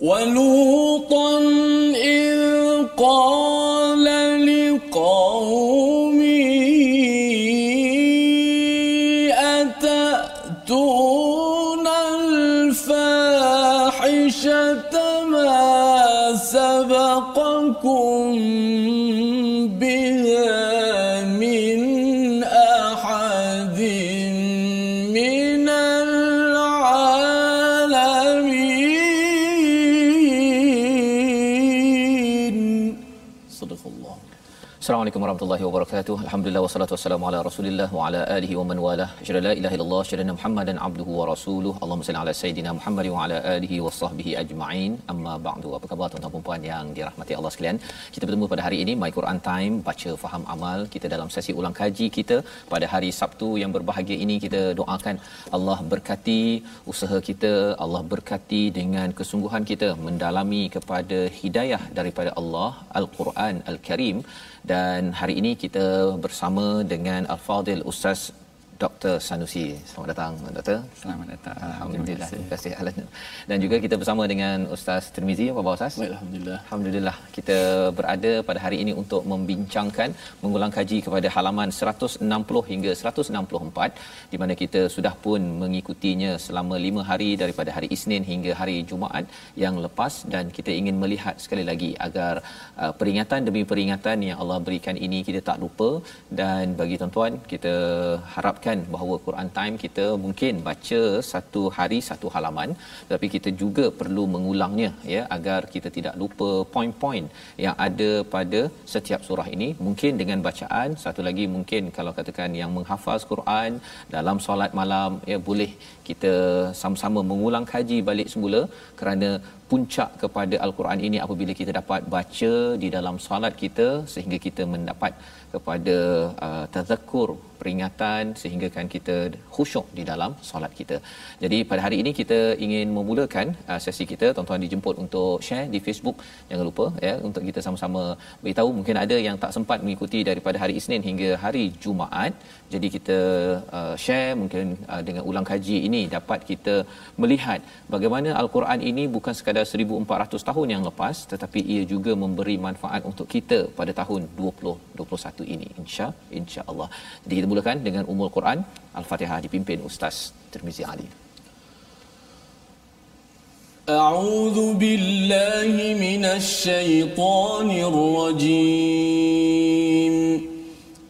ولوطا إذ قال Assalamualaikum warahmatullahi wabarakatuh. Alhamdulillah wassalatu wassalamu ala Rasulillah wa ala alihi wa man walah. Asyhadu la ilaha illallah asyhadu Muhammadan abduhu wa rasuluh. Allahumma salli ala sayidina Muhammad wa ala alihi wa sahbihi ajma'in. Amma ba'du. Apa khabar tuan-tuan dan puan yang dirahmati Allah sekalian? Kita bertemu pada hari ini My Quran Time, baca faham amal. Kita dalam sesi ulang kaji kita pada hari Sabtu yang berbahagia ini kita doakan Allah berkati usaha kita, Allah berkati dengan kesungguhan kita mendalami kepada hidayah daripada Allah Al-Quran Al-Karim dan hari ini kita bersama dengan Al-Fadil Ustaz Dr. Sanusi. Selamat datang Doktor. Selamat datang. Alhamdulillah. Terima kasih. Dan juga kita bersama dengan Ustaz Tirmizi. Apa khabar Ustaz? Baik, Alhamdulillah. Alhamdulillah. Kita berada pada hari ini untuk membincangkan mengulang kaji kepada halaman 160 hingga 164 di mana kita sudah pun mengikutinya selama 5 hari daripada hari Isnin hingga hari Jumaat yang lepas dan kita ingin melihat sekali lagi agar uh, peringatan demi peringatan yang Allah berikan ini kita tak lupa dan bagi tuan-tuan kita harapkan mengatakan bahawa Quran Time kita mungkin baca satu hari satu halaman. Tapi kita juga perlu mengulangnya ya agar kita tidak lupa poin-poin yang ada pada setiap surah ini. Mungkin dengan bacaan satu lagi mungkin kalau katakan yang menghafaz Quran dalam solat malam ya boleh kita sama-sama mengulang kaji balik semula kerana puncak kepada al-Quran ini apabila kita dapat baca di dalam solat kita sehingga kita mendapat kepada uh, tazakkur peringatan sehingga kan kita khusyuk di dalam solat kita. Jadi pada hari ini kita ingin memulakan uh, sesi kita tuan-tuan dijemput untuk share di Facebook jangan lupa ya untuk kita sama-sama beritahu mungkin ada yang tak sempat mengikuti daripada hari Isnin hingga hari Jumaat. Jadi kita uh, share mungkin uh, dengan ulang kaji ini dapat kita melihat bagaimana al-Quran ini bukan sekadar 1400 tahun yang lepas tetapi ia juga memberi manfaat untuk kita pada tahun 2021 ini insya insya-Allah. Jadi kita mulakan dengan umul Quran Al-Fatihah dipimpin Ustaz Tirmizi Ali. أعوذ بالله من الشيطان الرجيم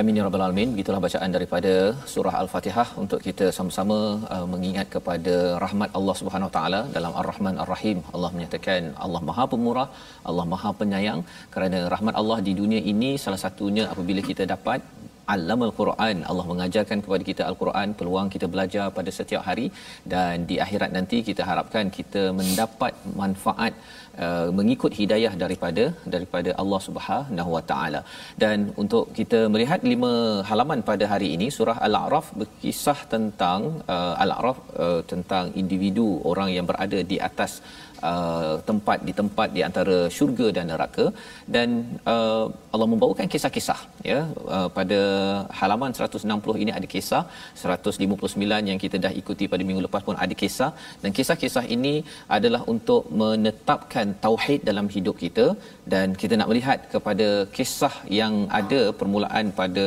Amin ya rabbal alamin. Begitulah bacaan daripada surah Al-Fatihah untuk kita sama-sama uh, mengingat kepada rahmat Allah Subhanahu Taala dalam Ar-Rahman Ar-Rahim. Allah menyatakan Allah Maha Pemurah, Allah Maha Penyayang kerana rahmat Allah di dunia ini salah satunya apabila kita dapat Al-Amal Quran Allah mengajarkan kepada kita Al-Quran peluang kita belajar pada setiap hari. Dan di akhirat nanti kita harapkan kita mendapat manfaat uh, mengikut hidayah daripada daripada Allah Subhanahu Wa Taala. Dan untuk kita melihat lima halaman pada hari ini surah Al-A'raf berkisah tentang uh, Al-A'raf uh, tentang individu orang yang berada di atas uh, tempat di tempat di antara syurga dan neraka. Dan uh, Allah membawakan kisah-kisah ya. Uh, pada halaman 160 ini ada kisah. 159 yang kita dah ikuti pada minggu lepas pun ada kisah. Dan kisah-kisah ini adalah untuk menetapkan tauhid dalam hidup kita. Dan kita nak melihat kepada kisah yang ada permulaan pada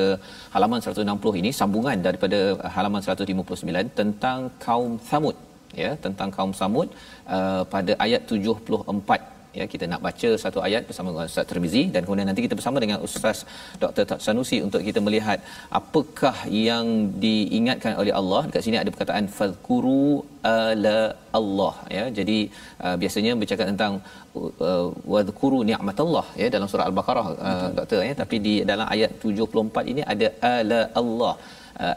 halaman 160 ini sambungan daripada halaman 159 tentang kaum Samud ya tentang kaum Samud uh, pada ayat 74 ya kita nak baca satu ayat bersama dengan Ustaz Termizi dan kemudian nanti kita bersama dengan Ustaz Dr. Sanusi untuk kita melihat apakah yang diingatkan oleh Allah. Dekat sini ada perkataan fadhkuru ala Allah. Ya jadi uh, biasanya bercakap tentang uh, wadhkuru ni'matallah. Ya dalam surah al-baqarah uh, doktor ya tapi di dalam ayat 74 ini ada ala Allah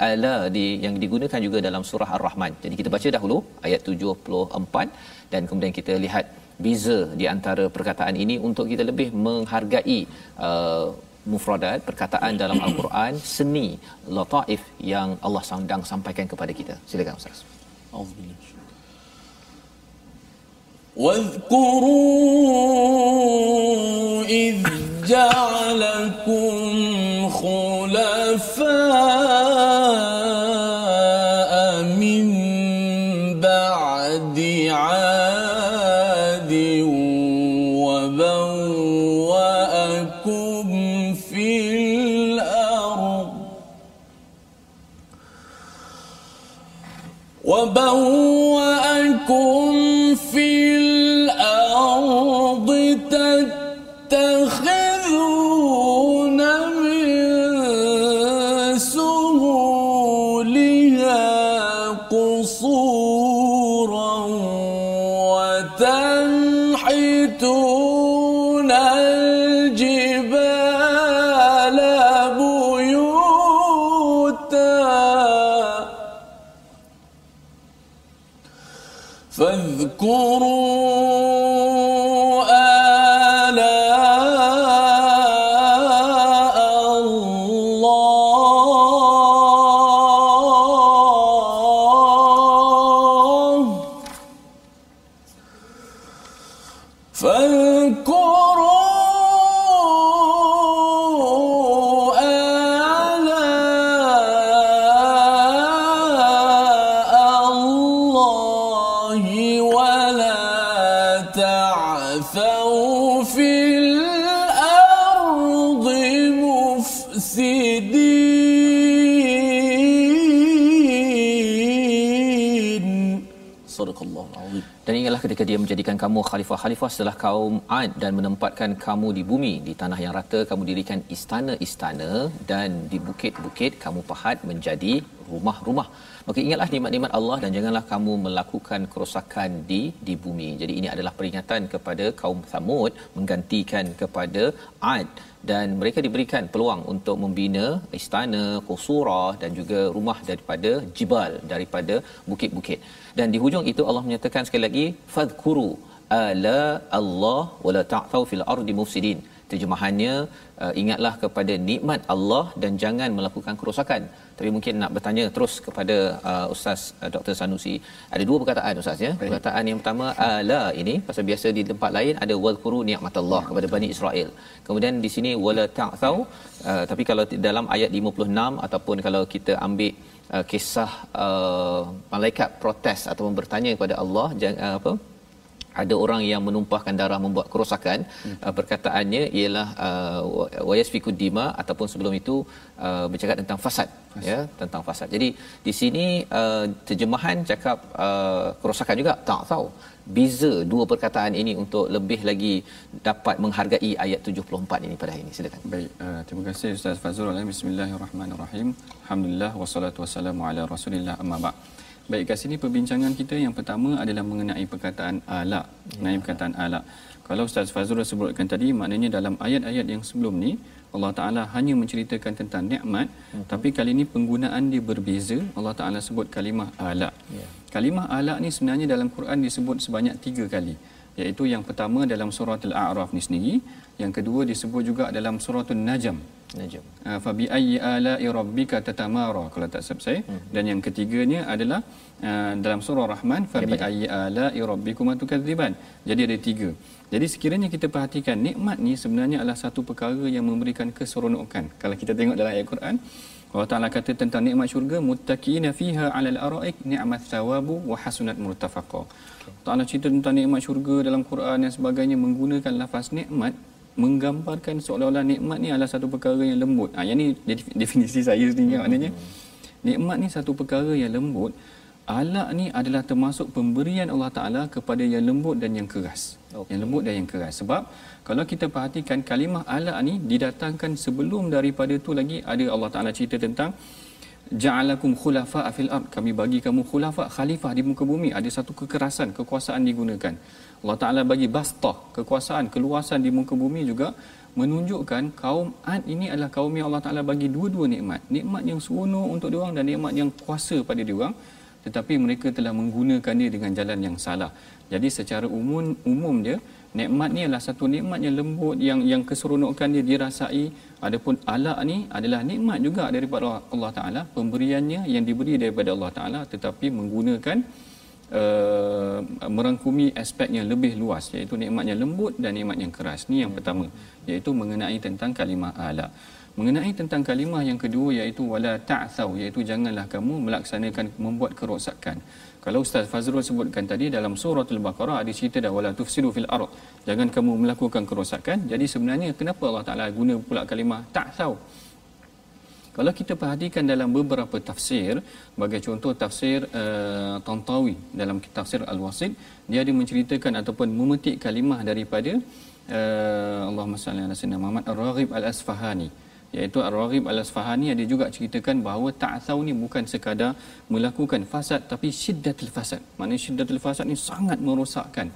ala di yang digunakan juga dalam surah ar-rahman. Jadi kita baca dahulu ayat 74 dan kemudian kita lihat beza di antara perkataan ini untuk kita lebih menghargai uh, mufradat perkataan dalam al-Quran seni lataif yang Allah sedang sampaikan kepada kita. Silakan ustaz. Auzubillah واذكروا إذ جعلكم خلفاء من بعد عاد وبوأكم في الأرض وبوأكم 心。Kamu khalifah-khalifah setelah kaum Ad dan menempatkan kamu di bumi, di tanah yang rata, kamu dirikan istana-istana dan di bukit-bukit kamu pahat menjadi rumah-rumah. Maka ingatlah nikmat-nikmat Allah dan janganlah kamu melakukan kerosakan di di bumi. Jadi ini adalah peringatan kepada kaum Thamud menggantikan kepada Ad dan mereka diberikan peluang untuk membina istana, qusura dan juga rumah daripada jibal, daripada bukit-bukit. Dan di hujung itu Allah menyatakan sekali lagi fadhkuru ala Allah wala ta'thaw fil ardi mufsidin. Terjemahannya uh, ingatlah kepada nikmat Allah dan jangan melakukan kerosakan. Tapi mungkin nak bertanya terus kepada uh, Ustaz uh, Dr Sanusi. Ada dua perkataan Ustaz ya. Perkataan yang pertama ala ini pasal biasa di tempat lain ada wadhkuru nikmatallah kepada Bani Israel. Kemudian di sini wala ta'thaw uh, tapi kalau dalam ayat 56 ataupun kalau kita ambil uh, kisah uh, malaikat protes ataupun bertanya kepada Allah jangan uh, apa ada orang yang menumpahkan darah membuat kerosakan hmm. uh, perkataannya ialah uh, wayasfikud dima ataupun sebelum itu uh, bercakap tentang fasad, fasad ya tentang fasad. Jadi di sini uh, terjemahan cakap uh, kerosakan juga tak tahu beza dua perkataan ini untuk lebih lagi dapat menghargai ayat 74 ini pada hari ini silakan. Baik, uh, terima kasih Ustaz Fazrul. Bismillahirrahmanirrahim. Alhamdulillah wassalatu wassalamu ala Rasulillah amma ba'. Baik, kat sini perbincangan kita yang pertama adalah mengenai perkataan ala. Ya. Mengenai perkataan ala. Kalau Ustaz Fazrul sebutkan tadi, maknanya dalam ayat-ayat yang sebelum ni, Allah Ta'ala hanya menceritakan tentang nikmat, uh-huh. tapi kali ini penggunaan dia berbeza. Allah Ta'ala sebut kalimah ala. Ya. Kalimah ala ni sebenarnya dalam Quran disebut sebanyak tiga kali. Iaitu yang pertama dalam surah Al-A'raf ni sendiri, yang kedua disebut juga dalam surah An-Najm Najm. Uh, fa bi ayyi ala'i rabbika tatamara kalau tak salah saya hmm. dan yang ketiganya adalah uh, dalam surah Rahman fa bi ayyi ala'i rabbikum tukadziban jadi ada tiga jadi sekiranya kita perhatikan nikmat ni sebenarnya adalah satu perkara yang memberikan keseronokan kalau kita tengok dalam ayat Quran Allah Taala kata tentang nikmat syurga muttaqina fiha 'alal araik ni'mat thawabu wa hasunat murtafaqa. Okay. Taala cerita tentang nikmat syurga dalam Quran dan sebagainya menggunakan lafaz nikmat menggambarkan seolah-olah nikmat ni adalah satu perkara yang lembut. Ha, yang ni definisi saya sendiri hmm. maknanya. Nikmat ni satu perkara yang lembut. Alak ni adalah termasuk pemberian Allah Ta'ala kepada yang lembut dan yang keras. Okay. Yang lembut dan yang keras. Sebab kalau kita perhatikan kalimah alak ni didatangkan sebelum daripada tu lagi ada Allah Ta'ala cerita tentang ja'alakum khulafa fil ard kami bagi kamu khulafa khalifah di muka bumi ada satu kekerasan kekuasaan digunakan Allah Taala bagi bastah kekuasaan keluasan di muka bumi juga menunjukkan kaum Ad ini adalah kaum yang Allah Taala bagi dua-dua nikmat. Nikmat yang seronok untuk dia orang dan nikmat yang kuasa pada dia orang tetapi mereka telah menggunakan dia dengan jalan yang salah. Jadi secara umum umum dia nikmat ni adalah satu nikmat yang lembut yang yang keseronokan dia dirasai. Adapun alak ni adalah nikmat juga daripada Allah Taala pemberiannya yang diberi daripada Allah Taala tetapi menggunakan uh, merangkumi aspek yang lebih luas iaitu nikmat yang lembut dan nikmat yang keras ni yang pertama iaitu mengenai tentang kalimah alak mengenai tentang kalimah yang kedua iaitu wala ta'thau iaitu janganlah kamu melaksanakan membuat kerosakan kalau Ustaz Fazrul sebutkan tadi dalam surah Al-Baqarah ada cerita dah wala tufsidu fil ard. Jangan kamu melakukan kerosakan. Jadi sebenarnya kenapa Allah Taala guna pula kalimah ta'thau? Kalau kita perhatikan dalam beberapa tafsir, bagi contoh tafsir uh, Tantawi dalam tafsir Al-Wasit, dia ada menceritakan ataupun memetik kalimah daripada uh, Allahumma salli ala sayyidina Muhammad Ar-Raghib Al-Asfahani iaitu Ar-Raghib Al-Asfahani ada juga ceritakan bahawa ta'thau ni bukan sekadar melakukan fasad tapi syiddatul fasad. Maknanya syiddatul fasad ni sangat merosakkan.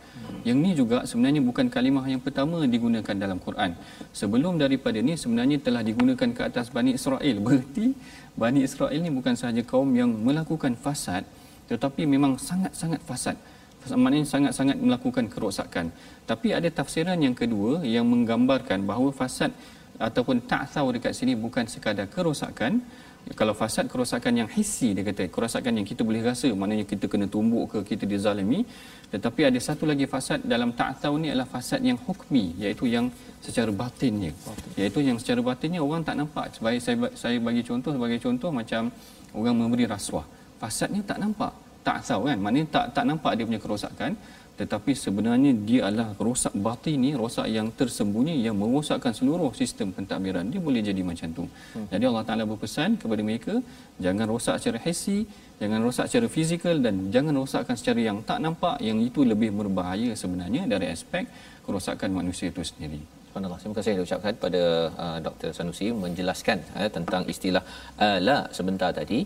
Yang ni juga sebenarnya bukan kalimah yang pertama digunakan dalam Quran. Sebelum daripada ni sebenarnya telah digunakan ke atas Bani Israel. Berarti Bani Israel ni bukan sahaja kaum yang melakukan fasad tetapi memang sangat-sangat fasad. Maknanya sangat-sangat melakukan kerosakan. Tapi ada tafsiran yang kedua yang menggambarkan bahawa fasad ataupun ta'thau dekat sini bukan sekadar kerosakan. Kalau fasad kerosakan yang hissi dia kata. Kerosakan yang kita boleh rasa maknanya kita kena tumbuk ke kita dizalimi. Tetapi ada satu lagi fasad dalam ta'thau ni adalah fasad yang hukmi iaitu yang secara batinnya. Iaitu yang secara batinnya orang tak nampak. Sebagai saya saya bagi contoh sebagai contoh macam orang memberi rasuah. Fasadnya tak nampak. Ta'thau kan? Maknanya tak tak nampak dia punya kerosakan tetapi sebenarnya dia adalah rosak batin ni rosak yang tersembunyi yang merosakkan seluruh sistem pentadbiran. Dia boleh jadi macam tu. Hmm. jadi Allah Taala berpesan kepada mereka jangan rosak secara hissi jangan rosak secara fizikal dan jangan rosakkan secara yang tak nampak yang itu lebih berbahaya sebenarnya dari aspek kerosakan manusia itu sendiri Subhanallah. Terima kasih saya ucapkan pada uh, Dr. Sanusi menjelaskan uh, tentang istilah uh, la sebentar tadi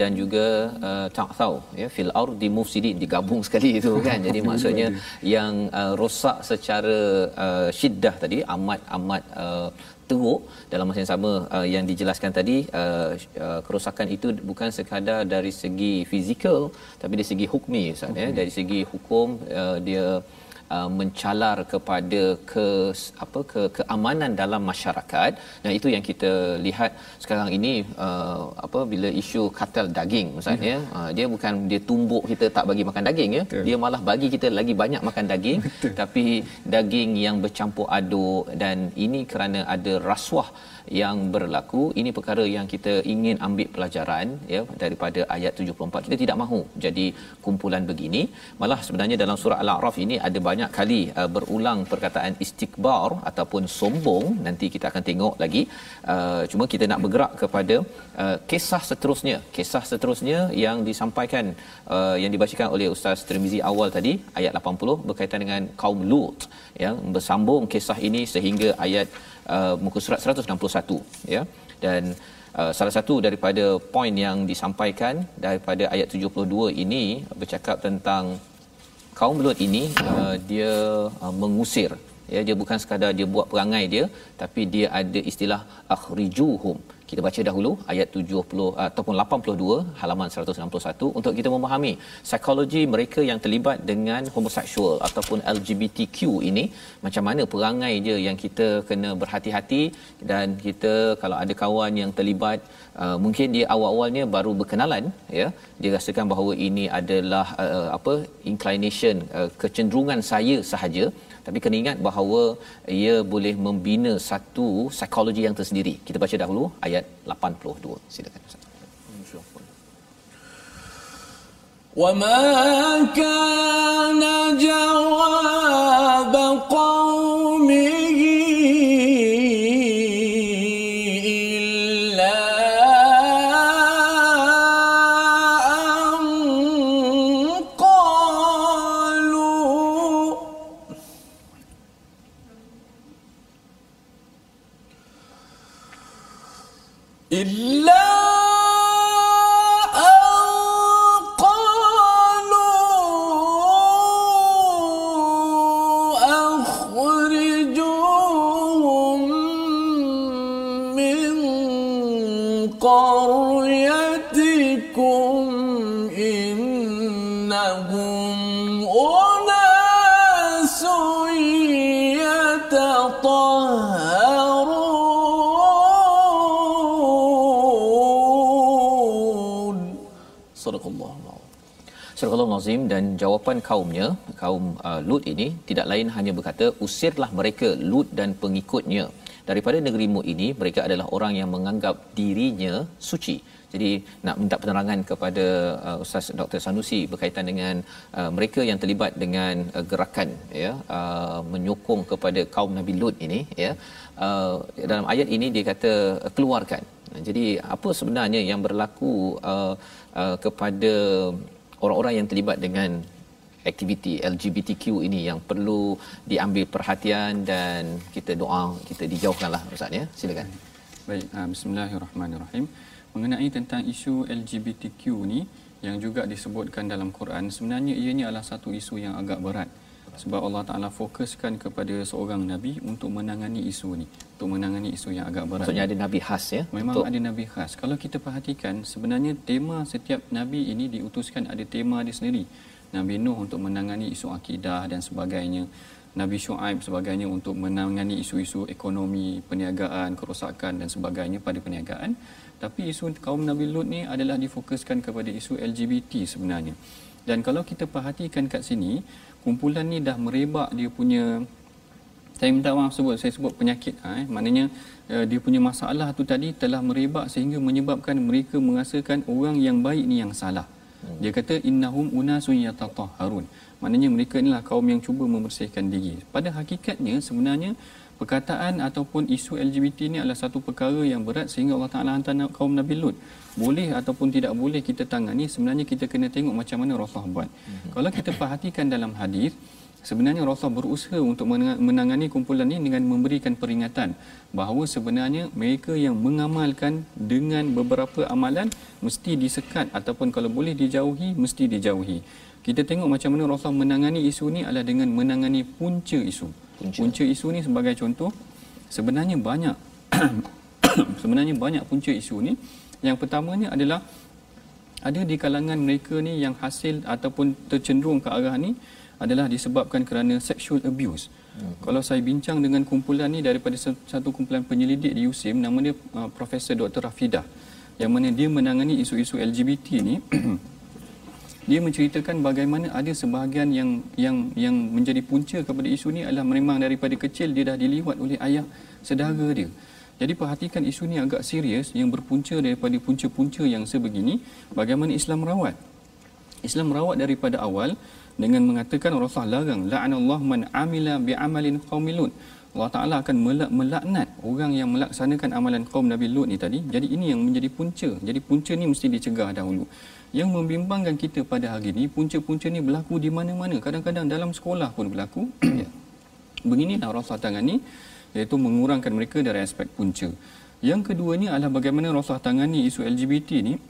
dan juga uh, ta'thau ya fil ardi mufsidin digabung sekali itu kan. Jadi maksudnya yang uh, rosak secara uh, syiddah tadi amat amat uh, teruk dalam masa yang sama uh, yang dijelaskan tadi uh, uh, kerosakan itu bukan sekadar dari segi fizikal tapi dari segi hukmi Ustaz okay. ya dari segi hukum uh, dia uh, mencalar kepada ke apa ke keamanan dalam masyarakat dan itu yang kita lihat sekarang ini uh, apa bila isu kartel daging misalnya ya. uh, dia bukan dia tumbuk kita tak bagi makan daging ya Betul. dia malah bagi kita lagi banyak makan daging Betul. tapi daging yang bercampur aduk dan ini kerana ada rasuah yang berlaku. Ini perkara yang kita ingin ambil pelajaran ya daripada ayat 74 kita tidak mahu jadi kumpulan begini. Malah sebenarnya dalam surah al-a'raf ini ada banyak kali uh, berulang perkataan istikbar ataupun sombong. Nanti kita akan tengok lagi. Uh, cuma kita nak bergerak kepada uh, kisah seterusnya. Kisah seterusnya yang disampaikan uh, yang dibacakan oleh ustaz Tirmizi awal tadi ayat 80 berkaitan dengan kaum Lut yang bersambung kisah ini sehingga ayat uh, muka surat 161 ya. Dan uh, salah satu daripada poin yang disampaikan daripada ayat 72 ini bercakap tentang kaum Lut ini uh, dia uh, mengusir. Ya dia bukan sekadar dia buat perangai dia tapi dia ada istilah akhrijuhum Kita baca dahulu ayat 70 ataupun 82 halaman 161 untuk kita memahami psikologi mereka yang terlibat dengan homoseksual ataupun LGBTQ ini. Macam mana perangai dia yang kita kena berhati-hati dan kita kalau ada kawan yang terlibat uh, mungkin dia awal-awalnya baru berkenalan ya. Dia rasakan bahawa ini adalah uh, apa inclination uh, kecenderungan saya sahaja tapi kena ingat bahawa ia boleh membina satu psikologi yang tersendiri. Kita baca dahulu ayat 82. Silakan Ustaz. وما كان جواب قومه Surah Al-Nazim dan jawapan kaumnya, kaum uh, Lut ini tidak lain hanya berkata, usirlah mereka Lut dan pengikutnya. Daripada negerimu ini, mereka adalah orang yang menganggap dirinya suci. Jadi nak minta penerangan kepada uh, Ustaz Dr. Sanusi berkaitan dengan uh, mereka yang terlibat dengan uh, gerakan ya uh, menyokong kepada kaum Nabi Lut ini ya. Uh, dalam ayat ini dia kata uh, keluarkan. Jadi apa sebenarnya yang berlaku uh, uh, kepada orang-orang yang terlibat dengan aktiviti LGBTQ ini yang perlu diambil perhatian dan kita doa kita dijauhkanlah ustaz ya silakan Baik, uh, bismillahirrahmanirrahim. Mengenai tentang isu LGBTQ ni yang juga disebutkan dalam Quran, sebenarnya ianya adalah satu isu yang agak berat. Sebab Allah Taala fokuskan kepada seorang nabi untuk menangani isu ni, untuk menangani isu yang agak berat. maksudnya ada nabi khas ya Memang untuk ada nabi khas. Kalau kita perhatikan, sebenarnya tema setiap nabi ini diutuskan ada tema dia sendiri. Nabi Nuh untuk menangani isu akidah dan sebagainya. Nabi Shu'aib sebagainya untuk menangani isu-isu ekonomi, perniagaan, kerosakan dan sebagainya pada perniagaan. Tapi isu kaum Nabi Lut ni adalah difokuskan kepada isu LGBT sebenarnya. Dan kalau kita perhatikan kat sini, kumpulan ni dah merebak dia punya saya minta maaf sebut saya sebut penyakit ha, eh. maknanya uh, dia punya masalah tu tadi telah merebak sehingga menyebabkan mereka merasakan orang yang baik ni yang salah. Dia kata innahum unasun yatatahharun. Maknanya mereka inilah kaum yang cuba membersihkan diri. Pada hakikatnya sebenarnya perkataan ataupun isu LGBT ni adalah satu perkara yang berat sehingga Allah Taala hantar kaum Nabi Lut boleh ataupun tidak boleh kita tangani sebenarnya kita kena tengok macam mana Rasulullah buat kalau kita perhatikan dalam hadis Sebenarnya Rasulullah berusaha untuk menang- menangani kumpulan ini dengan memberikan peringatan bahawa sebenarnya mereka yang mengamalkan dengan beberapa amalan mesti disekat ataupun kalau boleh dijauhi mesti dijauhi. Kita tengok macam mana Rasulullah menangani isu ni adalah dengan menangani punca isu. Punca, punca isu ni sebagai contoh sebenarnya banyak sebenarnya banyak punca isu ni. Yang pertamanya adalah ada di kalangan mereka ni yang hasil ataupun tercenderung ke arah ni adalah disebabkan kerana sexual abuse. Hmm. Kalau saya bincang dengan kumpulan ni daripada satu kumpulan penyelidik di USIM nama dia uh, Profesor Dr. Rafidah yang mana dia menangani isu-isu LGBT ni dia menceritakan bagaimana ada sebahagian yang yang yang menjadi punca kepada isu ni adalah memang daripada kecil dia dah diliwat oleh ayah saudara dia. Jadi perhatikan isu ni agak serius yang berpunca daripada punca-punca yang sebegini bagaimana Islam merawat. Islam merawat daripada awal dengan mengatakan Rasulullah larang la'anallahu man amila bi'amalin qaumi lut. Allah Taala akan melak, melaknat orang yang melaksanakan amalan kaum Nabi Lut ni tadi. Jadi ini yang menjadi punca. Jadi punca ni mesti dicegah dahulu. Yang membimbangkan kita pada hari ini punca-punca ni berlaku di mana-mana. Kadang-kadang dalam sekolah pun berlaku. Beginilah Rasulullah tangani iaitu mengurangkan mereka dari aspek punca. Yang keduanya adalah bagaimana Rasulullah tangani isu LGBT ni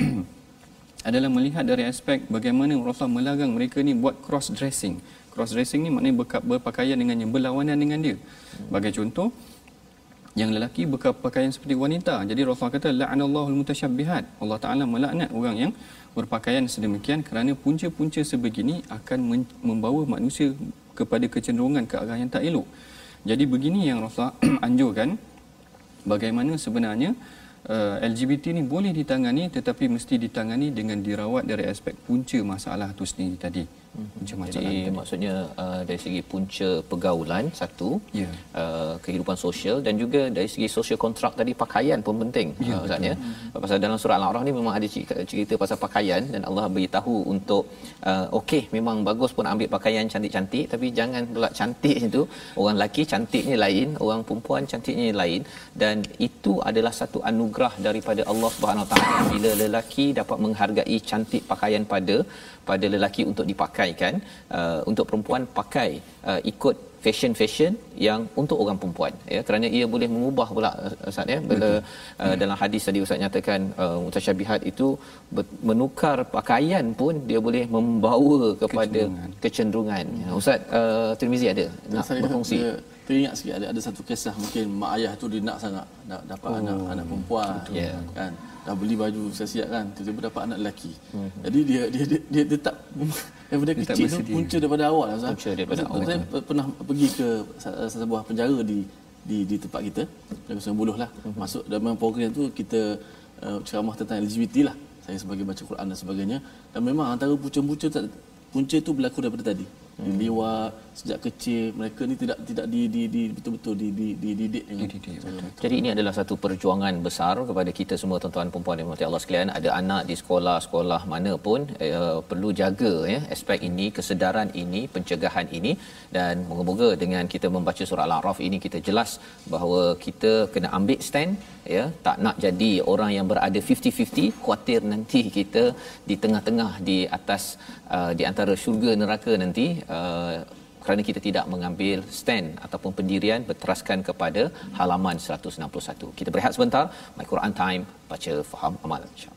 adalah melihat dari aspek bagaimana Rasulullah melarang mereka ni buat cross dressing. Cross dressing ni maknanya berka- berpakaian dengan yang berlawanan dengan dia. Sebagai contoh yang lelaki berpakaian seperti wanita. Jadi Rasulullah kata la'anallahu al-mutasyabbihat. Allah Taala melaknat orang yang berpakaian sedemikian kerana punca-punca sebegini akan membawa manusia kepada kecenderungan ke arah yang tak elok. Jadi begini yang Rasulullah anjurkan bagaimana sebenarnya uh, LGBT ni boleh ditangani tetapi mesti ditangani dengan dirawat dari aspek punca masalah tu sendiri tadi. Masalah. Jadi maksudnya uh, dari segi punca pergaulan satu, yeah. uh, kehidupan sosial dan juga dari segi social kontrak tadi pakaian pun penting. Ya, uh, ya. Pasal dalam surah Al-A'raf ni memang ada cerita pasal pakaian dan Allah beritahu untuk uh, okey memang bagus pun ambil pakaian cantik-cantik tapi jangan pula cantik itu orang lelaki cantiknya lain, orang perempuan cantiknya lain dan itu adalah satu anugerah daripada Allah Subhanahu Wa Taala bila lelaki dapat menghargai cantik pakaian pada pada lelaki untuk dipakaikan uh, untuk perempuan pakai uh, ikut fashion-fashion yang untuk orang perempuan ya. Kerana ia boleh mengubah pula uh, Ustaz ya. Bila uh, dalam hadis tadi Ustaz nyatakan uh, mutasyabihat itu menukar pakaian pun dia boleh membawa kepada kecenderungan, kecenderungan. Ya, Ustaz uh, Tirmizi ada nak saya, berfungsi dia, teringat sikit ada ada satu kisah mungkin mak ayah tu dia nak sangat nak dapat oh, anak anak perempuan yeah. kan dah beli baju siap-siap kan tiba-tiba dapat anak lelaki. Hmm. jadi dia dia dia, dia, dia tak daripada dia kecil tu punca daripada awal lah punca daripada awal saya pernah pergi ke sebuah penjara di di di tempat kita Sungai Buloh lah. Hmm. masuk dalam program tu kita uh, ceramah tentang LGBT lah. Saya sebagai baca Quran dan sebagainya. Dan memang antara punca-punca punca tu berlaku daripada tadi. Hmm. liwat sejak kecil mereka ni tidak tidak di di, di betul-betul di di dididik dengan dididik, betul. jadi ini adalah satu perjuangan besar kepada kita semua tuan-tuan puan-puan yang Allah sekalian. Ada anak di sekolah-sekolah mana pun eh, perlu jaga ya aspek ini kesedaran ini pencegahan ini. Dan moga-moga dengan kita membaca surah al-a'raf ini kita jelas bahawa kita kena ambil stand ya tak nak jadi orang yang berada 50-50 khuatir nanti kita di tengah-tengah di atas uh, di antara syurga neraka nanti uh, kerana kita tidak mengambil stand ataupun pendirian berteraskan kepada halaman 161. Kita berehat sebentar. My Quran Time baca faham amal insya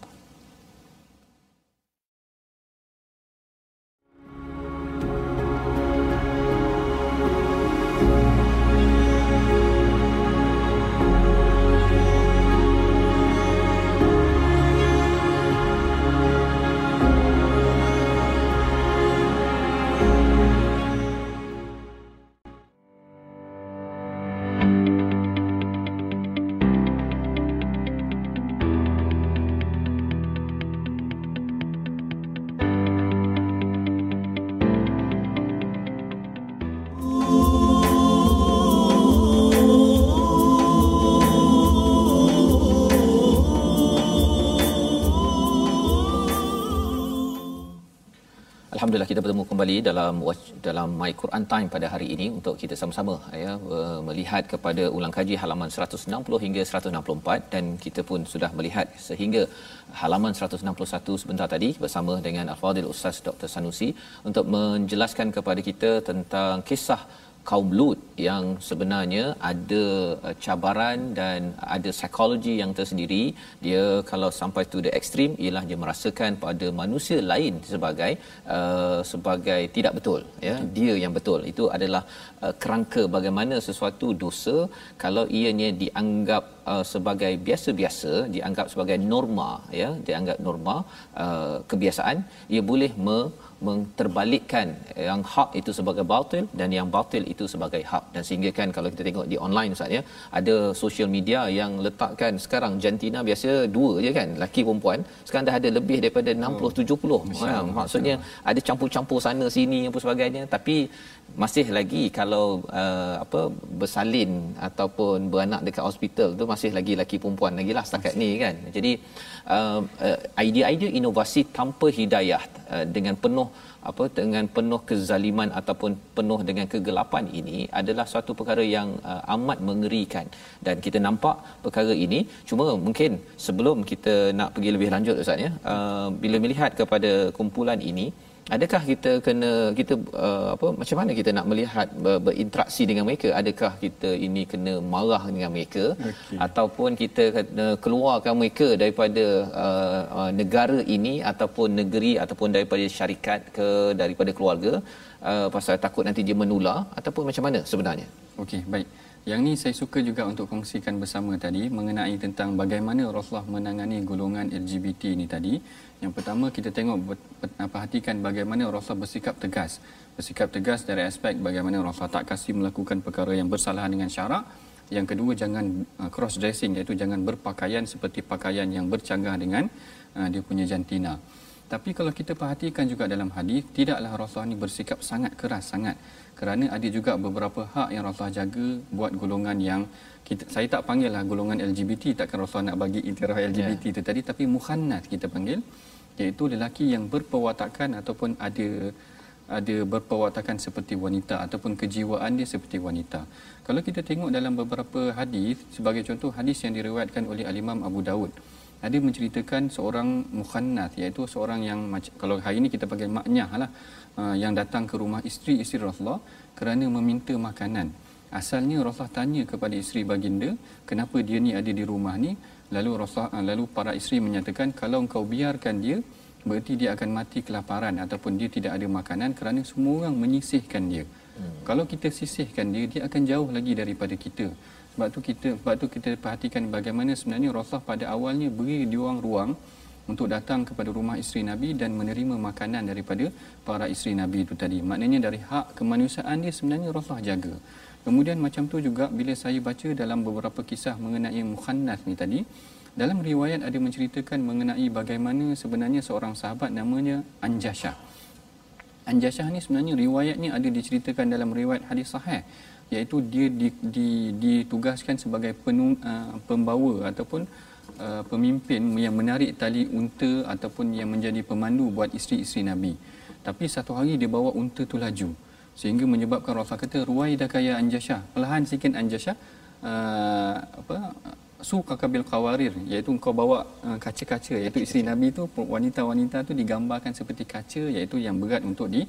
kembali dalam dalam My Quran Time pada hari ini untuk kita sama-sama ya melihat kepada ulang kaji halaman 160 hingga 164 dan kita pun sudah melihat sehingga halaman 161 sebentar tadi bersama dengan Al-Fadhil Ustaz Dr Sanusi untuk menjelaskan kepada kita tentang kisah kaum Lut yang sebenarnya ada uh, cabaran dan ada psikologi yang tersendiri. Dia kalau sampai to the extreme ialah dia merasakan pada manusia lain sebagai uh, sebagai tidak betul ya. Dia yang betul. Itu adalah uh, kerangka bagaimana sesuatu dosa kalau ianya dianggap uh, sebagai biasa-biasa dianggap sebagai norma ya dianggap norma uh, kebiasaan ia boleh me menterbalikkan yang hak itu sebagai batil dan yang batil itu sebagai hak. Dan sehingga kan kalau kita tengok di online Ustaz ya ada social media yang letakkan sekarang jantina biasa dua je kan laki perempuan. Sekarang dah ada lebih daripada 60 70 ha, maksudnya ada campur-campur sana sini apa sebagainya. Tapi masih lagi kalau uh, apa bersalin ataupun beranak dekat hospital tu masih lagi laki perempuan lagi lah setakat ni kan. Jadi uh, uh, idea-idea inovasi tanpa hidayah uh, dengan penuh apa dengan penuh kezaliman ataupun penuh dengan kegelapan ini adalah suatu perkara yang uh, amat mengerikan. Dan kita nampak perkara ini cuma mungkin sebelum kita nak pergi lebih lanjut ustaz ya uh, bila melihat kepada kumpulan ini adakah kita kena kita uh, apa macam mana kita nak melihat ber, berinteraksi dengan mereka? Adakah kita ini kena marah dengan mereka? Okay. ataupun kita kena keluarkan mereka daripada uh, uh, negara ini ataupun negeri ataupun daripada syarikat ke daripada keluarga? Uh, pasal takut nanti dia menular ataupun macam mana sebenarnya? Okey baik. Yang ni saya suka juga untuk kongsikan bersama tadi mengenai tentang bagaimana Rasulullah menangani golongan LGBT ini tadi. Yang pertama kita tengok perhatikan bagaimana Rasulullah bersikap tegas. Bersikap tegas dari aspek bagaimana Rasulullah tak kasih melakukan perkara yang bersalahan dengan syarak. Yang kedua jangan uh, cross dressing iaitu jangan berpakaian seperti pakaian yang bercanggah dengan uh, dia punya jantina. Tapi kalau kita perhatikan juga dalam hadis tidaklah Rasulullah ini bersikap sangat keras sangat kerana ada juga beberapa hak yang Rasulullah jaga buat golongan yang kita, saya tak panggil lah golongan LGBT takkan Rasulullah nak bagi intirah LGBT yeah. tu tadi tapi mukhannas kita panggil iaitu lelaki yang berperwatakan ataupun ada ada berperwatakan seperti wanita ataupun kejiwaan dia seperti wanita. Kalau kita tengok dalam beberapa hadis sebagai contoh hadis yang diriwayatkan oleh al-Imam Abu Dawud ada menceritakan seorang mukhannas iaitu seorang yang kalau hari ini kita panggil maknyah lah uh, yang datang ke rumah isteri-isteri Rasulullah kerana meminta makanan. Asalnya Rasulullah tanya kepada isteri baginda, kenapa dia ni ada di rumah ni? Lalu Rasulullah uh, lalu para isteri menyatakan kalau engkau biarkan dia berarti dia akan mati kelaparan ataupun dia tidak ada makanan kerana semua orang menyisihkan dia. Hmm. Kalau kita sisihkan dia, dia akan jauh lagi daripada kita. Sebab tu kita sebab tu kita perhatikan bagaimana sebenarnya Rasulullah pada awalnya beri dia orang ruang untuk datang kepada rumah isteri Nabi dan menerima makanan daripada para isteri Nabi itu tadi. Maknanya dari hak kemanusiaan dia sebenarnya Rasulullah jaga. Kemudian macam tu juga bila saya baca dalam beberapa kisah mengenai mukhannas ni tadi, dalam riwayat ada menceritakan mengenai bagaimana sebenarnya seorang sahabat namanya Anjashah. Anjashah ni sebenarnya riwayatnya ada diceritakan dalam riwayat hadis sahih iaitu dia ditugaskan sebagai penung, uh, pembawa ataupun uh, pemimpin yang menarik tali unta ataupun yang menjadi pemandu buat isteri-isteri Nabi. Tapi satu hari dia bawa unta tu laju sehingga menyebabkan Rasul kata dah kaya Anjashah. Perlahan sikit Anjashah uh, apa su kakabil qawarir iaitu kau bawa uh, kaca-kaca iaitu isteri Nabi tu wanita-wanita tu digambarkan seperti kaca iaitu yang berat untuk di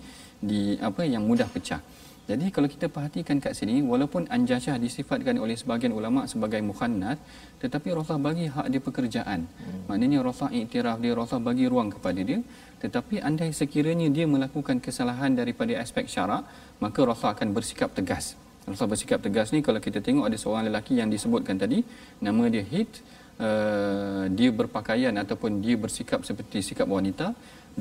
di apa yang mudah pecah. Jadi kalau kita perhatikan kat sini walaupun anjashah disifatkan oleh sebahagian ulama sebagai mukhannas tetapi Rasulullah bagi hak dia pekerjaan. Hmm. Maknanya Rasulullah iktiraf dia Rasulullah bagi ruang kepada dia tetapi andai sekiranya dia melakukan kesalahan daripada aspek syarak maka Rasulullah akan bersikap tegas. Rasulullah bersikap tegas ni kalau kita tengok ada seorang lelaki yang disebutkan tadi nama dia Hit uh, dia berpakaian ataupun dia bersikap seperti sikap wanita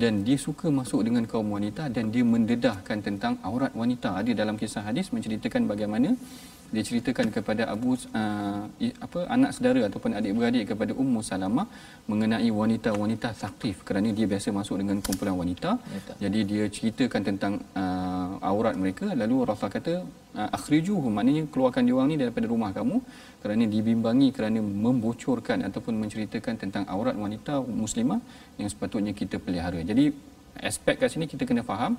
dan dia suka masuk dengan kaum wanita dan dia mendedahkan tentang aurat wanita. Ada dalam kisah hadis menceritakan bagaimana dia ceritakan kepada Abu uh, apa anak saudara ataupun adik beradik kepada Ummu Salamah mengenai wanita-wanita saktif kerana dia biasa masuk dengan kumpulan wanita. Betul. Jadi dia ceritakan tentang uh, aurat mereka lalu Rasul kata uh, akhrijuhum maknanya keluarkan dia orang ni daripada rumah kamu kerana dibimbangi kerana membocorkan ataupun menceritakan tentang aurat wanita muslimah yang sepatutnya kita pelihara. Jadi aspek kat sini kita kena faham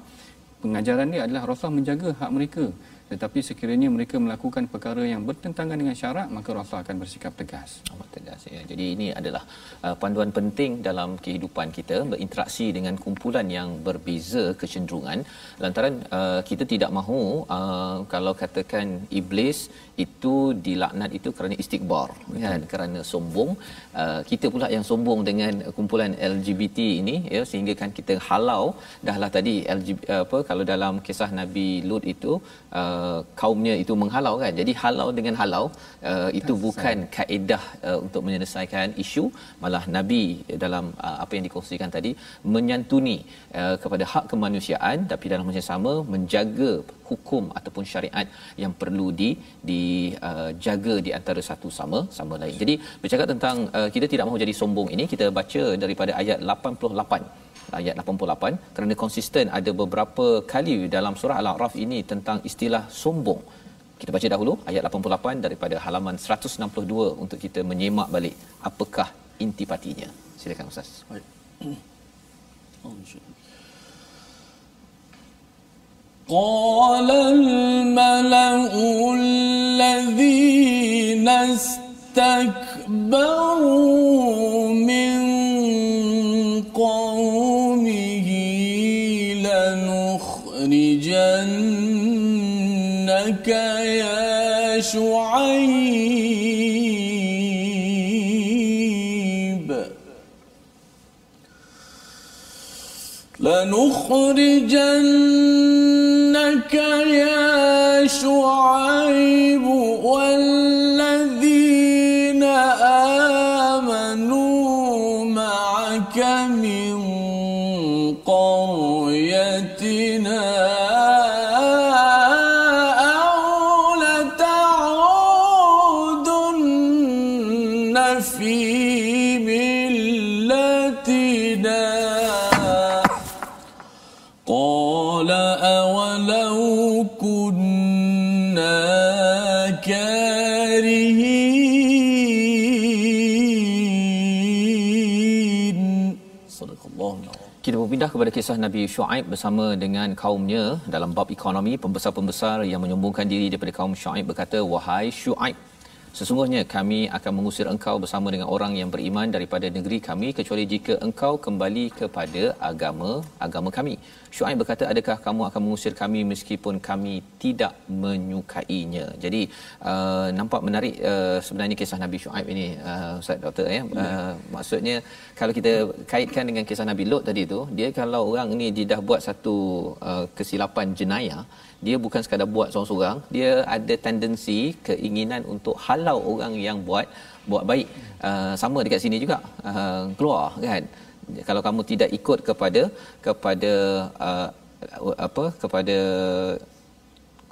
pengajaran dia adalah Rasul menjaga hak mereka tetapi sekiranya mereka melakukan perkara yang bertentangan dengan syarak maka Rasul akan bersikap tegas. Amat tegas ya. Jadi ini adalah uh, panduan penting dalam kehidupan kita berinteraksi dengan kumpulan yang berbeza kecenderungan lantaran uh, kita tidak mahu uh, kalau katakan iblis itu dilaknat itu kerana istikbar Betul. kan kerana sombong uh, kita pula yang sombong dengan kumpulan LGBT ini ya sehingga kan kita halau dahlah tadi LGBT, apa kalau dalam kisah Nabi Lut itu uh, kaumnya itu menghalau kan jadi halau dengan halau uh, itu Tas bukan saya. kaedah uh, untuk menyelesaikan isu malah Nabi dalam uh, apa yang dikongsikan tadi menyantuni uh, kepada hak kemanusiaan tapi dalam masa sama menjaga hukum ataupun syariat yang perlu di dijaga uh, di antara satu sama sama lain. Jadi bercakap tentang uh, kita tidak mahu jadi sombong ini kita baca daripada ayat 88 ayat 88 kerana konsisten ada beberapa kali dalam surah al-a'raf ini tentang istilah sombong. Kita baca dahulu ayat 88 daripada halaman 162 untuk kita menyemak balik apakah intipatinya. Silakan ustaz. Baik. Oh, قال الملأ الذين استكبروا من لنخرجنك يا شعيب. لنخرجن يا شعيب. Berpindah kepada kisah Nabi Shu'aib bersama dengan kaumnya dalam bab ekonomi pembesar-pembesar yang menyombongkan diri daripada kaum Shu'aib berkata wahai Shu'aib Sesungguhnya kami akan mengusir engkau bersama dengan orang yang beriman daripada negeri kami kecuali jika engkau kembali kepada agama agama kami. Syuaib berkata, "Adakah kamu akan mengusir kami meskipun kami tidak menyukainya?" Jadi, uh, nampak menarik uh, sebenarnya kisah Nabi Syuaib ini, uh, Ustaz Doktor ya. Uh, maksudnya kalau kita kaitkan dengan kisah Nabi Lot tadi tu, dia kalau orang ni dia dah buat satu uh, kesilapan jenayah, dia bukan sekadar buat seorang-seorang. Dia ada tendensi keinginan untuk halau orang yang buat buat baik. Uh, sama dekat sini juga. Uh, keluar kan? Kalau kamu tidak ikut kepada kepada uh, apa kepada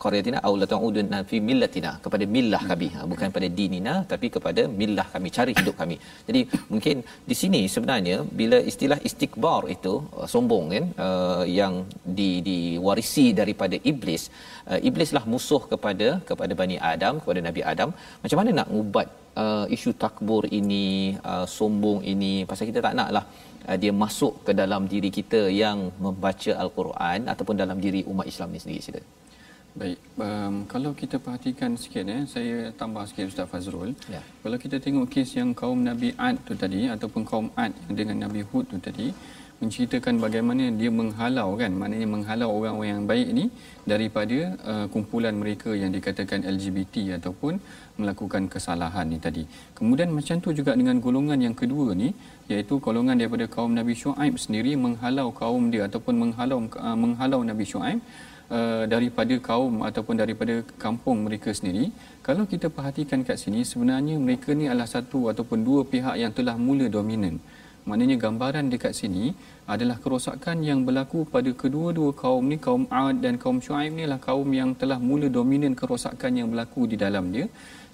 qaryatina aw la ta'udun fi millatina kepada millah kami. Ha, bukan pada dinina tapi kepada millah kami cari hidup kami. Jadi mungkin di sini sebenarnya bila istilah istikbar itu uh, sombong kan uh, yang di diwarisi daripada iblis uh, iblislah musuh kepada kepada bani adam kepada nabi adam. Macam mana nak ubat uh, isu takbur ini uh, sombong ini? Pasal kita tak naklah uh, dia masuk ke dalam diri kita yang membaca al-Quran ataupun dalam diri umat Islam ni sendiri sila Baik, um, kalau kita perhatikan sikit eh, saya tambah sikit Ustaz Fazrul. Ya. Kalau kita tengok kes yang kaum Nabi Ad tu tadi ataupun kaum Ad dengan Nabi Hud tu tadi menceritakan bagaimana dia menghalau kan, maknanya menghalau orang-orang yang baik ni daripada uh, kumpulan mereka yang dikatakan LGBT ataupun melakukan kesalahan ni tadi. Kemudian macam tu juga dengan golongan yang kedua ni iaitu golongan daripada kaum Nabi Shu'aib sendiri menghalau kaum dia ataupun menghalau uh, menghalau Nabi Shu'aib Uh, daripada kaum ataupun daripada kampung mereka sendiri kalau kita perhatikan kat sini sebenarnya mereka ni adalah satu ataupun dua pihak yang telah mula dominan. Maknanya gambaran dekat sini adalah kerosakan yang berlaku pada kedua-dua kaum ni kaum Ad dan kaum Shu'aib ni adalah kaum yang telah mula dominan kerosakan yang berlaku di dalam dia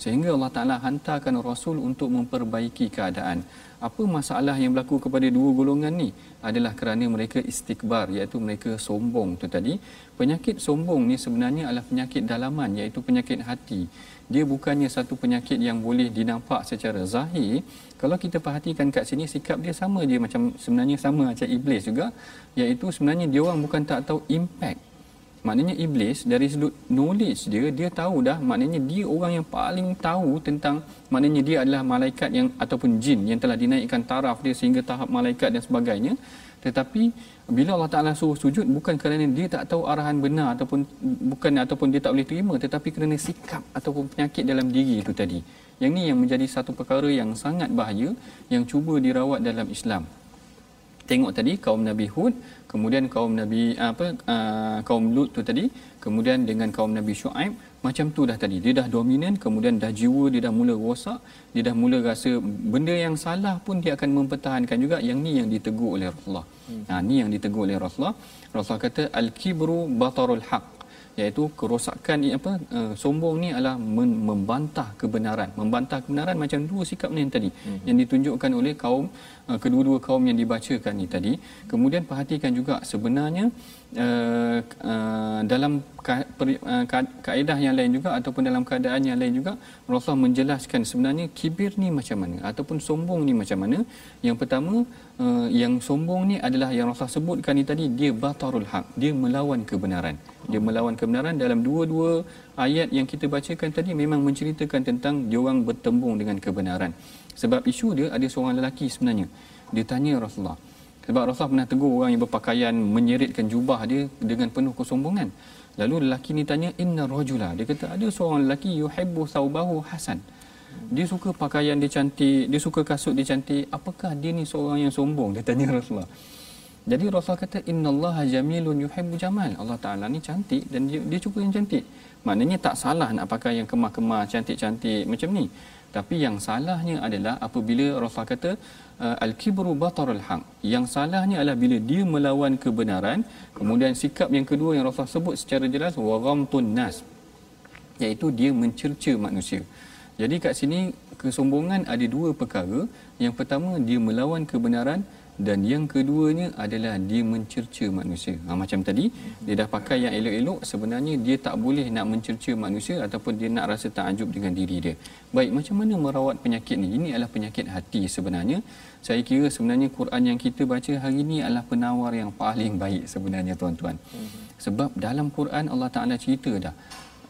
sehingga Allah Taala hantarkan rasul untuk memperbaiki keadaan. Apa masalah yang berlaku kepada dua golongan ni? Adalah kerana mereka istikbar iaitu mereka sombong tu tadi. Penyakit sombong ni sebenarnya adalah penyakit dalaman iaitu penyakit hati dia bukannya satu penyakit yang boleh dinampak secara zahir. Kalau kita perhatikan kat sini sikap dia sama dia macam sebenarnya sama macam iblis juga. Iaitu sebenarnya dia orang bukan tak tahu impact. Maknanya iblis dari sudut knowledge dia dia tahu dah. Maknanya dia orang yang paling tahu tentang maknanya dia adalah malaikat yang ataupun jin yang telah dinaikkan taraf dia sehingga tahap malaikat dan sebagainya tetapi bila Allah Taala suruh sujud bukan kerana dia tak tahu arahan benar ataupun bukan ataupun dia tak boleh terima tetapi kerana sikap ataupun penyakit dalam diri itu tadi. Yang ni yang menjadi satu perkara yang sangat bahaya yang cuba dirawat dalam Islam. Tengok tadi kaum Nabi Hud kemudian kaum Nabi apa uh, kaum Lut tu tadi kemudian dengan kaum Nabi Shu'aib macam tu dah tadi dia dah dominan kemudian dah jiwa dia dah mula rosak dia dah mula rasa benda yang salah pun dia akan mempertahankan juga yang ni yang ditegur oleh Rasulullah hmm. ha ni yang ditegur oleh Rasulullah Rasulullah kata al kibru batarul haq iaitu kerosakan ni apa uh, sombong ni adalah men- membantah kebenaran membantah kebenaran macam dua sikap ni yang tadi hmm. yang ditunjukkan oleh kaum uh, kedua-dua kaum yang dibacakan ni tadi. Kemudian perhatikan juga sebenarnya uh, uh, dalam ka- per- uh, ka- kaedah yang lain juga ataupun dalam keadaan yang lain juga Rasulullah menjelaskan sebenarnya kibir ni macam mana ataupun sombong ni macam mana. Yang pertama uh, yang sombong ni adalah yang Rasulullah sebutkan ni tadi dia batarul haq dia melawan kebenaran. Dia melawan kebenaran dalam dua-dua ayat yang kita bacakan tadi memang menceritakan tentang dia orang bertembung dengan kebenaran sebab isu dia ada seorang lelaki sebenarnya. Dia tanya Rasulullah. Sebab Rasulullah pernah tegur orang yang berpakaian menyeritkan jubah dia dengan penuh kesombongan. Lalu lelaki ni tanya inna rajula? Dia kata ada seorang lelaki yuhibbu thawbahu hasan. Dia suka pakaian dia cantik dia suka kasut dia cantik. Apakah dia ni seorang yang sombong? Dia tanya Rasulullah. Jadi Rasulullah kata innallaha jamilun yuhibbu jamal. Allah Taala ni cantik dan dia, dia suka yang cantik. Maknanya tak salah nak pakai yang kemah-kemah cantik-cantik macam ni. Tapi yang salahnya adalah apabila Rasulullah kata uh, al-kibru batarul haq. Yang salahnya adalah bila dia melawan kebenaran, kemudian sikap yang kedua yang Rasulullah sebut secara jelas wa ghamtun nas iaitu dia mencerca manusia. Jadi kat sini kesombongan ada dua perkara. Yang pertama dia melawan kebenaran dan yang keduanya adalah dia mencerca manusia. Ha, macam tadi dia dah pakai yang elok-elok sebenarnya dia tak boleh nak mencerca manusia ataupun dia nak rasa takjub dengan diri dia. Baik macam mana merawat penyakit ni? Ini adalah penyakit hati sebenarnya. Saya kira sebenarnya Quran yang kita baca hari ini adalah penawar yang paling baik sebenarnya tuan-tuan. Sebab dalam Quran Allah Taala cerita dah.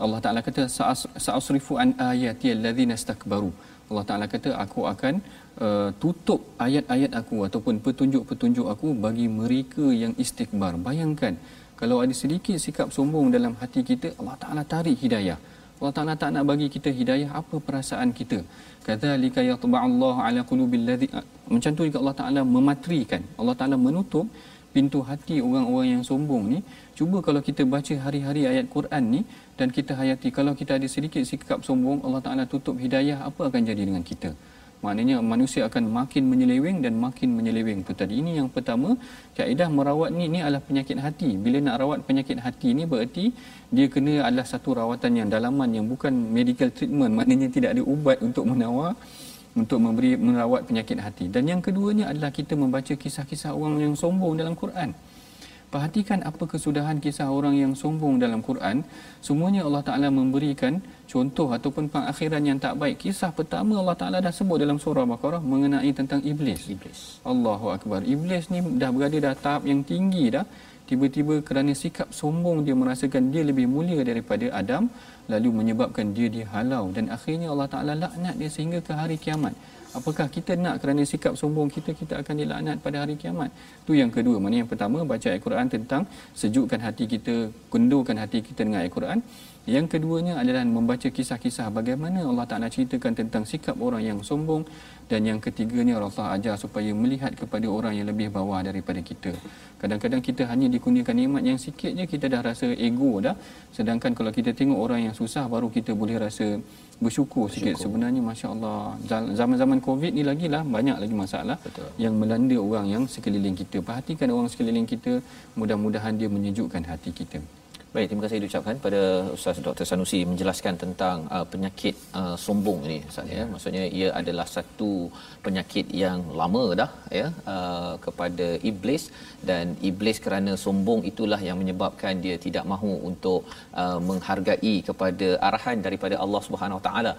Allah Taala kata sa'asrifu an ayati allazina istakbaru. Allah Taala kata aku akan uh, tutup ayat-ayat aku ataupun petunjuk-petunjuk aku bagi mereka yang istikbar. Bayangkan kalau ada sedikit sikap sombong dalam hati kita, Allah Taala tarik hidayah. Allah Taala tak nak bagi kita hidayah, apa perasaan kita? Kadzalika yatba'allahu ala qulubil ladzi macam tu juga Allah Taala mematrikan. Allah Taala menutup pintu hati orang-orang yang sombong ni. Cuba kalau kita baca hari-hari ayat Quran ni dan kita hayati kalau kita ada sedikit sikap sombong, Allah Taala tutup hidayah, apa akan jadi dengan kita? maknanya manusia akan makin menyeleweng dan makin menyeleweng tu tadi. Ini yang pertama. Kaedah merawat ni ni adalah penyakit hati. Bila nak rawat penyakit hati ni bererti dia kena adalah satu rawatan yang dalaman yang bukan medical treatment. Maknanya tidak ada ubat untuk menawar untuk memberi merawat penyakit hati. Dan yang keduanya adalah kita membaca kisah-kisah orang yang sombong dalam Quran Perhatikan apa kesudahan kisah orang yang sombong dalam Quran. Semuanya Allah Ta'ala memberikan contoh ataupun pengakhiran yang tak baik. Kisah pertama Allah Ta'ala dah sebut dalam surah Baqarah mengenai tentang Iblis. Iblis. Allahu Akbar. Iblis ni dah berada dah tahap yang tinggi dah. Tiba-tiba kerana sikap sombong dia merasakan dia lebih mulia daripada Adam. Lalu menyebabkan dia dihalau. Dan akhirnya Allah Ta'ala laknat dia sehingga ke hari kiamat. Apakah kita nak kerana sikap sombong kita kita akan dilaknat pada hari kiamat? Itu yang kedua. Mana yang pertama baca ayat Quran tentang sejukkan hati kita, kendurkan hati kita dengan ayat Quran. Yang keduanya adalah membaca kisah-kisah bagaimana Allah Taala ceritakan tentang sikap orang yang sombong dan yang ketiganya Allah ajar supaya melihat kepada orang yang lebih bawah daripada kita. Kadang-kadang kita hanya dikurniakan nikmat yang sikit je kita dah rasa ego dah. Sedangkan kalau kita tengok orang yang susah baru kita boleh rasa bersyukur sikit sebenarnya masya-Allah zaman-zaman covid ni lagi lah banyak lagi masalah Betul. yang melanda orang yang sekeliling kita perhatikan orang sekeliling kita mudah-mudahan dia menyejukkan hati kita Baik, terima kasih diucapkan pada Ustaz Dr. Sanusi menjelaskan tentang uh, penyakit uh, sombong ini Ustaz ya. Maksudnya ia adalah satu penyakit yang lama dah ya uh, kepada iblis dan iblis kerana sombong itulah yang menyebabkan dia tidak mahu untuk uh, menghargai kepada arahan daripada Allah Subhanahu Taala.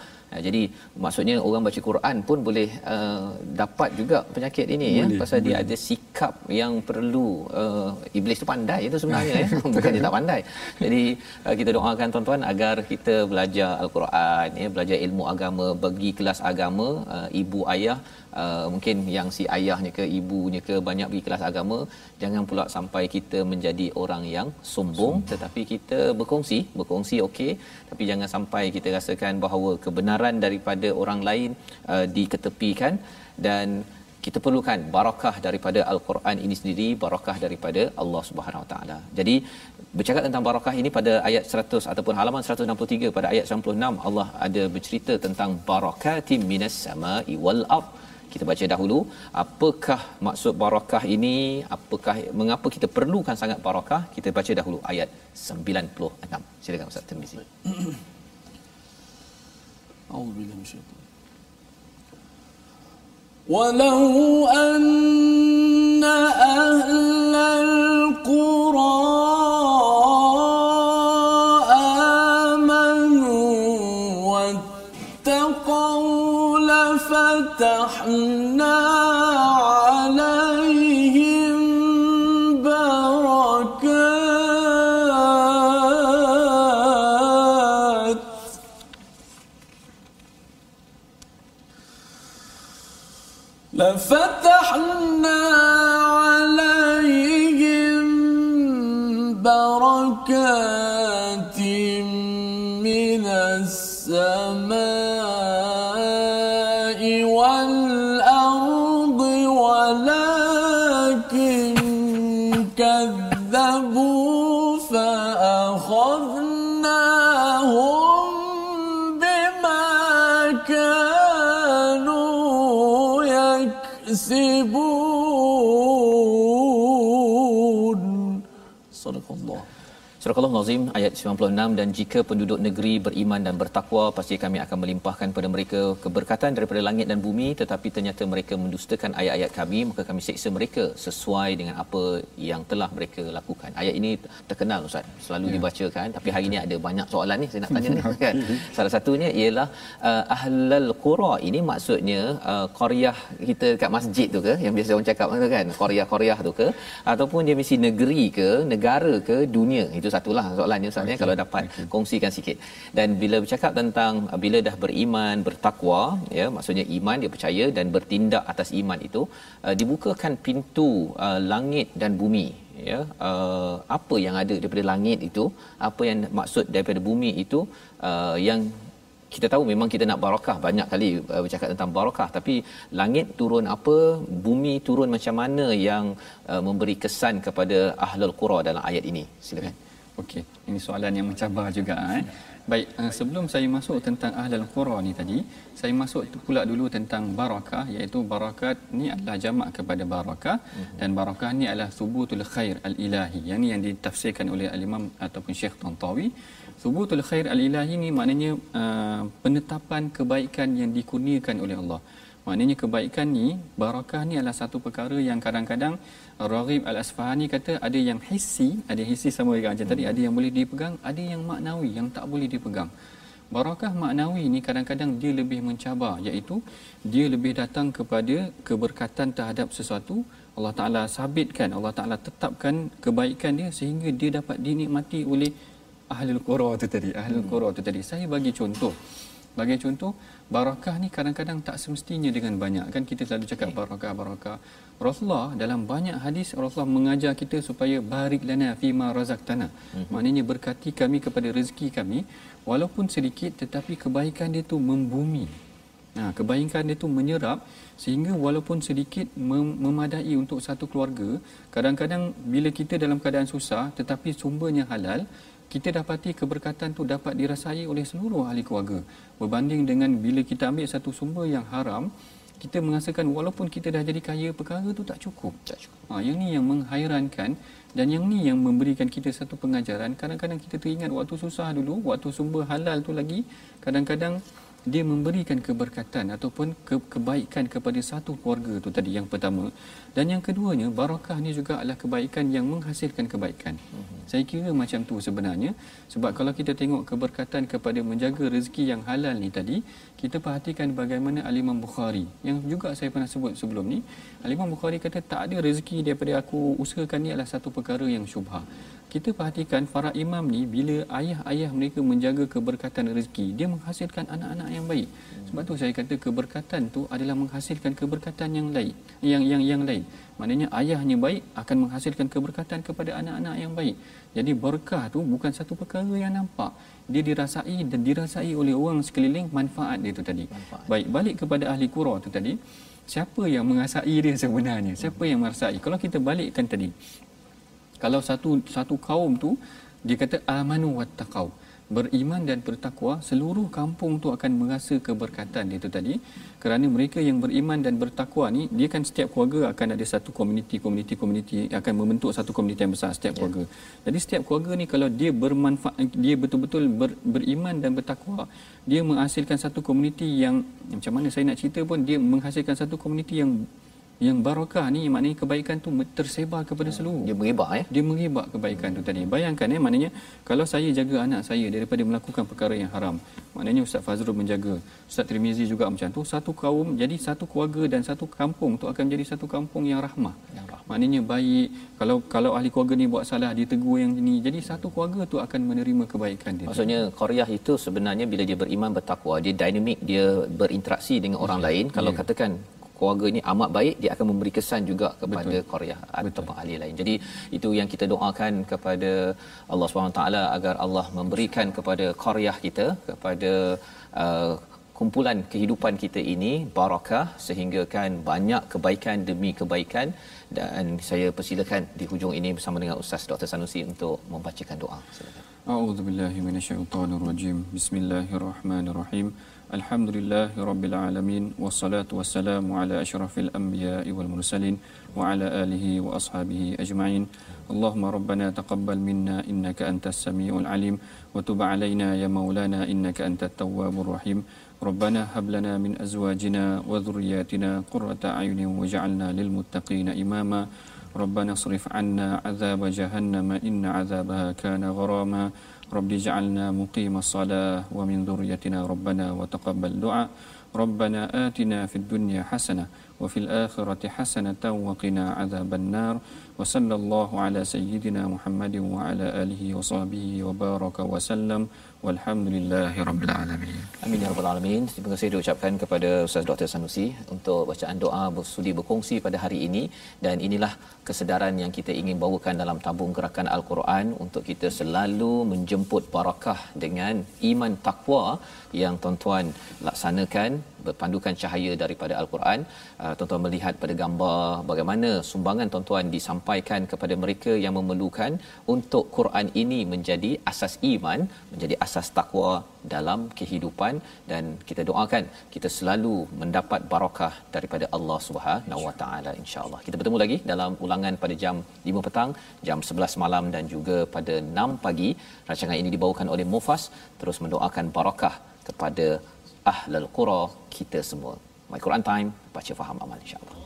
Jadi maksudnya orang baca Quran pun boleh uh, dapat juga penyakit ini ya. boleh, ya pasal boleh. dia ada sikap yang perlu uh, iblis tu pandai itu sebenarnya ya. Bukan dia tak pandai. Jadi uh, kita doakan tuan-tuan agar kita belajar al-Quran ya, belajar ilmu agama, bagi kelas agama uh, ibu ayah uh, mungkin yang si ayahnya ke ibunya ke banyak pergi kelas agama. Jangan pula sampai kita menjadi orang yang sombong tetapi kita berkongsi berkongsi okey. Tapi jangan sampai kita rasakan bahawa kebenaran daripada orang lain uh, diketepikan. Dan kita perlukan barakah daripada al-Quran ini sendiri barakah daripada Allah Subhanahu Wa Taala. Jadi bercakap tentang barakah ini pada ayat 100 ataupun halaman 163 pada ayat 96 Allah ada bercerita tentang barakatim minas sama'i wal ardh kita baca dahulu apakah maksud barakah ini? Apakah mengapa kita perlukan sangat barakah? Kita baca dahulu ayat 96 silakan ustaz Tirmizi. A'udzubillahi minasyaitanir ولو أن أهل القرى participo Surah Al-Nazim ayat 96 dan jika penduduk negeri beriman dan bertakwa pasti kami akan melimpahkan kepada mereka keberkatan daripada langit dan bumi tetapi ternyata mereka mendustakan ayat-ayat kami maka kami seksa mereka sesuai dengan apa yang telah mereka lakukan. Ayat ini terkenal Ustaz, selalu ya. dibacakan tapi hari ini ada banyak soalan ni saya nak tanya ni kan. Salah satunya ialah uh, ahlul qura ini maksudnya uh, qaryah kita dekat masjid tu ke yang biasa orang cakap kan qaryah-qaryah tu ke ataupun dia mesti negeri ke negara ke dunia itu satulah soalannya Ustaz okay. kalau dapat okay. kongsikan sikit. Dan bila bercakap tentang uh, bila dah beriman, bertakwa, ya maksudnya iman dia percaya dan bertindak atas iman itu uh, dibukakan pintu uh, langit dan bumi ya uh, apa yang ada daripada langit itu apa yang maksud daripada bumi itu uh, yang kita tahu memang kita nak barakah banyak kali uh, bercakap tentang barakah tapi langit turun apa bumi turun macam mana yang uh, memberi kesan kepada ahlul qura dalam ayat ini silakan Okey, ini soalan yang mencabar juga eh. Baik, uh, sebelum saya masuk tentang ahlul qura ni tadi, saya masuk pula dulu tentang barakah iaitu barakat ni adalah jamak kepada barakah mm-hmm. dan barakah ni adalah subutul khair al-ilahi. Yang ni yang ditafsirkan oleh al-Imam ataupun Syekh Tantawi. Subutul khair al-ilahi ni maknanya uh, penetapan kebaikan yang dikurniakan oleh Allah. Maknanya kebaikan ni, barakah ni adalah satu perkara yang kadang-kadang Raghib Al-Asfahani kata ada yang hissi, ada hissi sama dengan macam hmm. tadi, ada yang boleh dipegang, ada yang maknawi yang tak boleh dipegang. Barakah maknawi ni kadang-kadang dia lebih mencabar iaitu dia lebih datang kepada keberkatan terhadap sesuatu Allah Taala sabitkan Allah Taala tetapkan kebaikan dia sehingga dia dapat dinikmati oleh ahli qura tu tadi ahli hmm. qura tu tadi saya bagi contoh bagi contoh barakah ni kadang-kadang tak semestinya dengan banyak. Kan kita selalu cakap barakah barakah. Rasulullah dalam banyak hadis Rasulullah mengajar kita supaya barik lana fima razaqtana. Mm-hmm. maknanya berkati kami kepada rezeki kami walaupun sedikit tetapi kebaikan dia tu membumi. Nah, kebaikan dia tu menyerap sehingga walaupun sedikit mem- memadai untuk satu keluarga, kadang-kadang bila kita dalam keadaan susah tetapi sumbernya halal, kita dapati keberkatan tu dapat dirasai oleh seluruh ahli keluarga. Berbanding dengan bila kita ambil satu sumber yang haram kita merasakan walaupun kita dah jadi kaya perkara tu tak cukup. Tak cukup. Ha, yang ni yang menghairankan dan yang ni yang memberikan kita satu pengajaran. Kadang-kadang kita teringat waktu susah dulu waktu sumber halal tu lagi kadang-kadang dia memberikan keberkatan ataupun ke, kebaikan kepada satu keluarga tu tadi yang pertama. Dan yang keduanya barakah ni juga adalah kebaikan yang menghasilkan kebaikan. Uh-huh. saya kira macam tu sebenarnya. Sebab kalau kita tengok keberkatan kepada menjaga rezeki yang halal ni tadi kita perhatikan bagaimana Al-Imam Bukhari yang juga saya pernah sebut sebelum ni. Al-Imam Bukhari kata tak ada rezeki daripada aku usahakan ni adalah satu perkara yang syubhah kita perhatikan para imam ni bila ayah-ayah mereka menjaga keberkatan rezeki dia menghasilkan anak-anak yang baik. Sebab tu saya kata keberkatan tu adalah menghasilkan keberkatan yang lain yang yang yang lain. Maknanya ayahnya baik akan menghasilkan keberkatan kepada anak-anak yang baik. Jadi berkah tu bukan satu perkara yang nampak. Dia dirasai dan dirasai oleh orang sekeliling manfaat dia tu tadi. Manfaat. baik balik kepada ahli qura tu tadi siapa yang mengasai dia sebenarnya? Siapa yang merasai kalau kita balikkan tadi kalau satu satu kaum tu dia kata amanu wattaqau beriman dan bertakwa seluruh kampung tu akan merasa keberkatan itu tadi kerana mereka yang beriman dan bertakwa ni dia kan setiap keluarga akan ada satu komuniti komuniti komuniti akan membentuk satu komuniti yang besar setiap keluarga. Jadi setiap keluarga ni kalau dia bermanfaat dia betul-betul ber, beriman dan bertakwa dia menghasilkan satu komuniti yang macam mana saya nak cerita pun dia menghasilkan satu komuniti yang yang barakah ni maknanya kebaikan tu tersebar kepada hmm. seluruh dia mengebak ya dia mengebak kebaikan tu tadi bayangkan ya maknanya kalau saya jaga anak saya daripada melakukan perkara yang haram maknanya ustaz Fazrul menjaga ustaz Trimizi juga macam tu satu kaum jadi satu keluarga dan satu kampung tu akan jadi satu kampung yang rahmah yang rahmah. maknanya baik kalau kalau ahli keluarga ni buat salah dia tegur yang ni jadi satu keluarga tu akan menerima kebaikan dia maksudnya qaryah itu sebenarnya bila dia beriman bertakwa dia dinamik dia berinteraksi dengan orang yeah. lain kalau yeah. katakan keluarga ini amat baik dia akan memberi kesan juga kepada Korea atau ahli lain. Jadi itu yang kita doakan kepada Allah SWT agar Allah memberikan kepada Korea kita kepada uh, kumpulan kehidupan kita ini barakah sehingga kan banyak kebaikan demi kebaikan dan saya persilakan di hujung ini bersama dengan Ustaz Dr Sanusi untuk membacakan doa. Silakan. A'udzubillahi minasyaitonirrajim. Bismillahirrahmanirrahim. Alamin Wassalatu wassalamu ala ashrafil anbiya wal mursalin Wa ala alihi wa ashabihi ajma'in. اللهم ربنا تقبل منا إنك أنت السميع العليم وتب علينا يا مولانا إنك أنت التواب الرحيم ربنا هب لنا من أزواجنا وذرياتنا قرة أعين وجعلنا للمتقين إماما ربنا اصرف عنا عذاب جهنم إن عذابها كان غراما Rabbi ja'alna muqima salah wa min zuriyatina rabbana wa taqabbal du'a. Rabbana atina fi dunya hasana wa fil akhirati hasana tawwaqina azab an-nar Wa sallallahu ala sayyidina muhammadin wa ala alihi wa sahbihi wa baraka wa sallam. Wa rabbil alamin. Amin ya rabbil alamin. Terima kasih saya ucapkan kepada Ustaz Dr. Sanusi Untuk bacaan doa bersudi berkongsi pada hari ini. Dan inilah kesedaran yang kita ingin bawakan dalam tabung gerakan al-Quran untuk kita selalu menjemput barakah dengan iman takwa yang tuan-tuan laksanakan berpandukan cahaya daripada al-Quran uh, tuan-tuan melihat pada gambar bagaimana sumbangan tuan-tuan disampaikan kepada mereka yang memerlukan untuk Quran ini menjadi asas iman menjadi asas takwa dalam kehidupan dan kita doakan kita selalu mendapat barakah daripada Allah Subhanahu Wa Taala insya-Allah. Kita bertemu lagi dalam ulangan pada jam 5 petang, jam 11 malam dan juga pada 6 pagi. Rancangan ini dibawakan oleh Mufas terus mendoakan barakah kepada ahlul qura kita semua. My Quran Time, baca faham amal insya-Allah.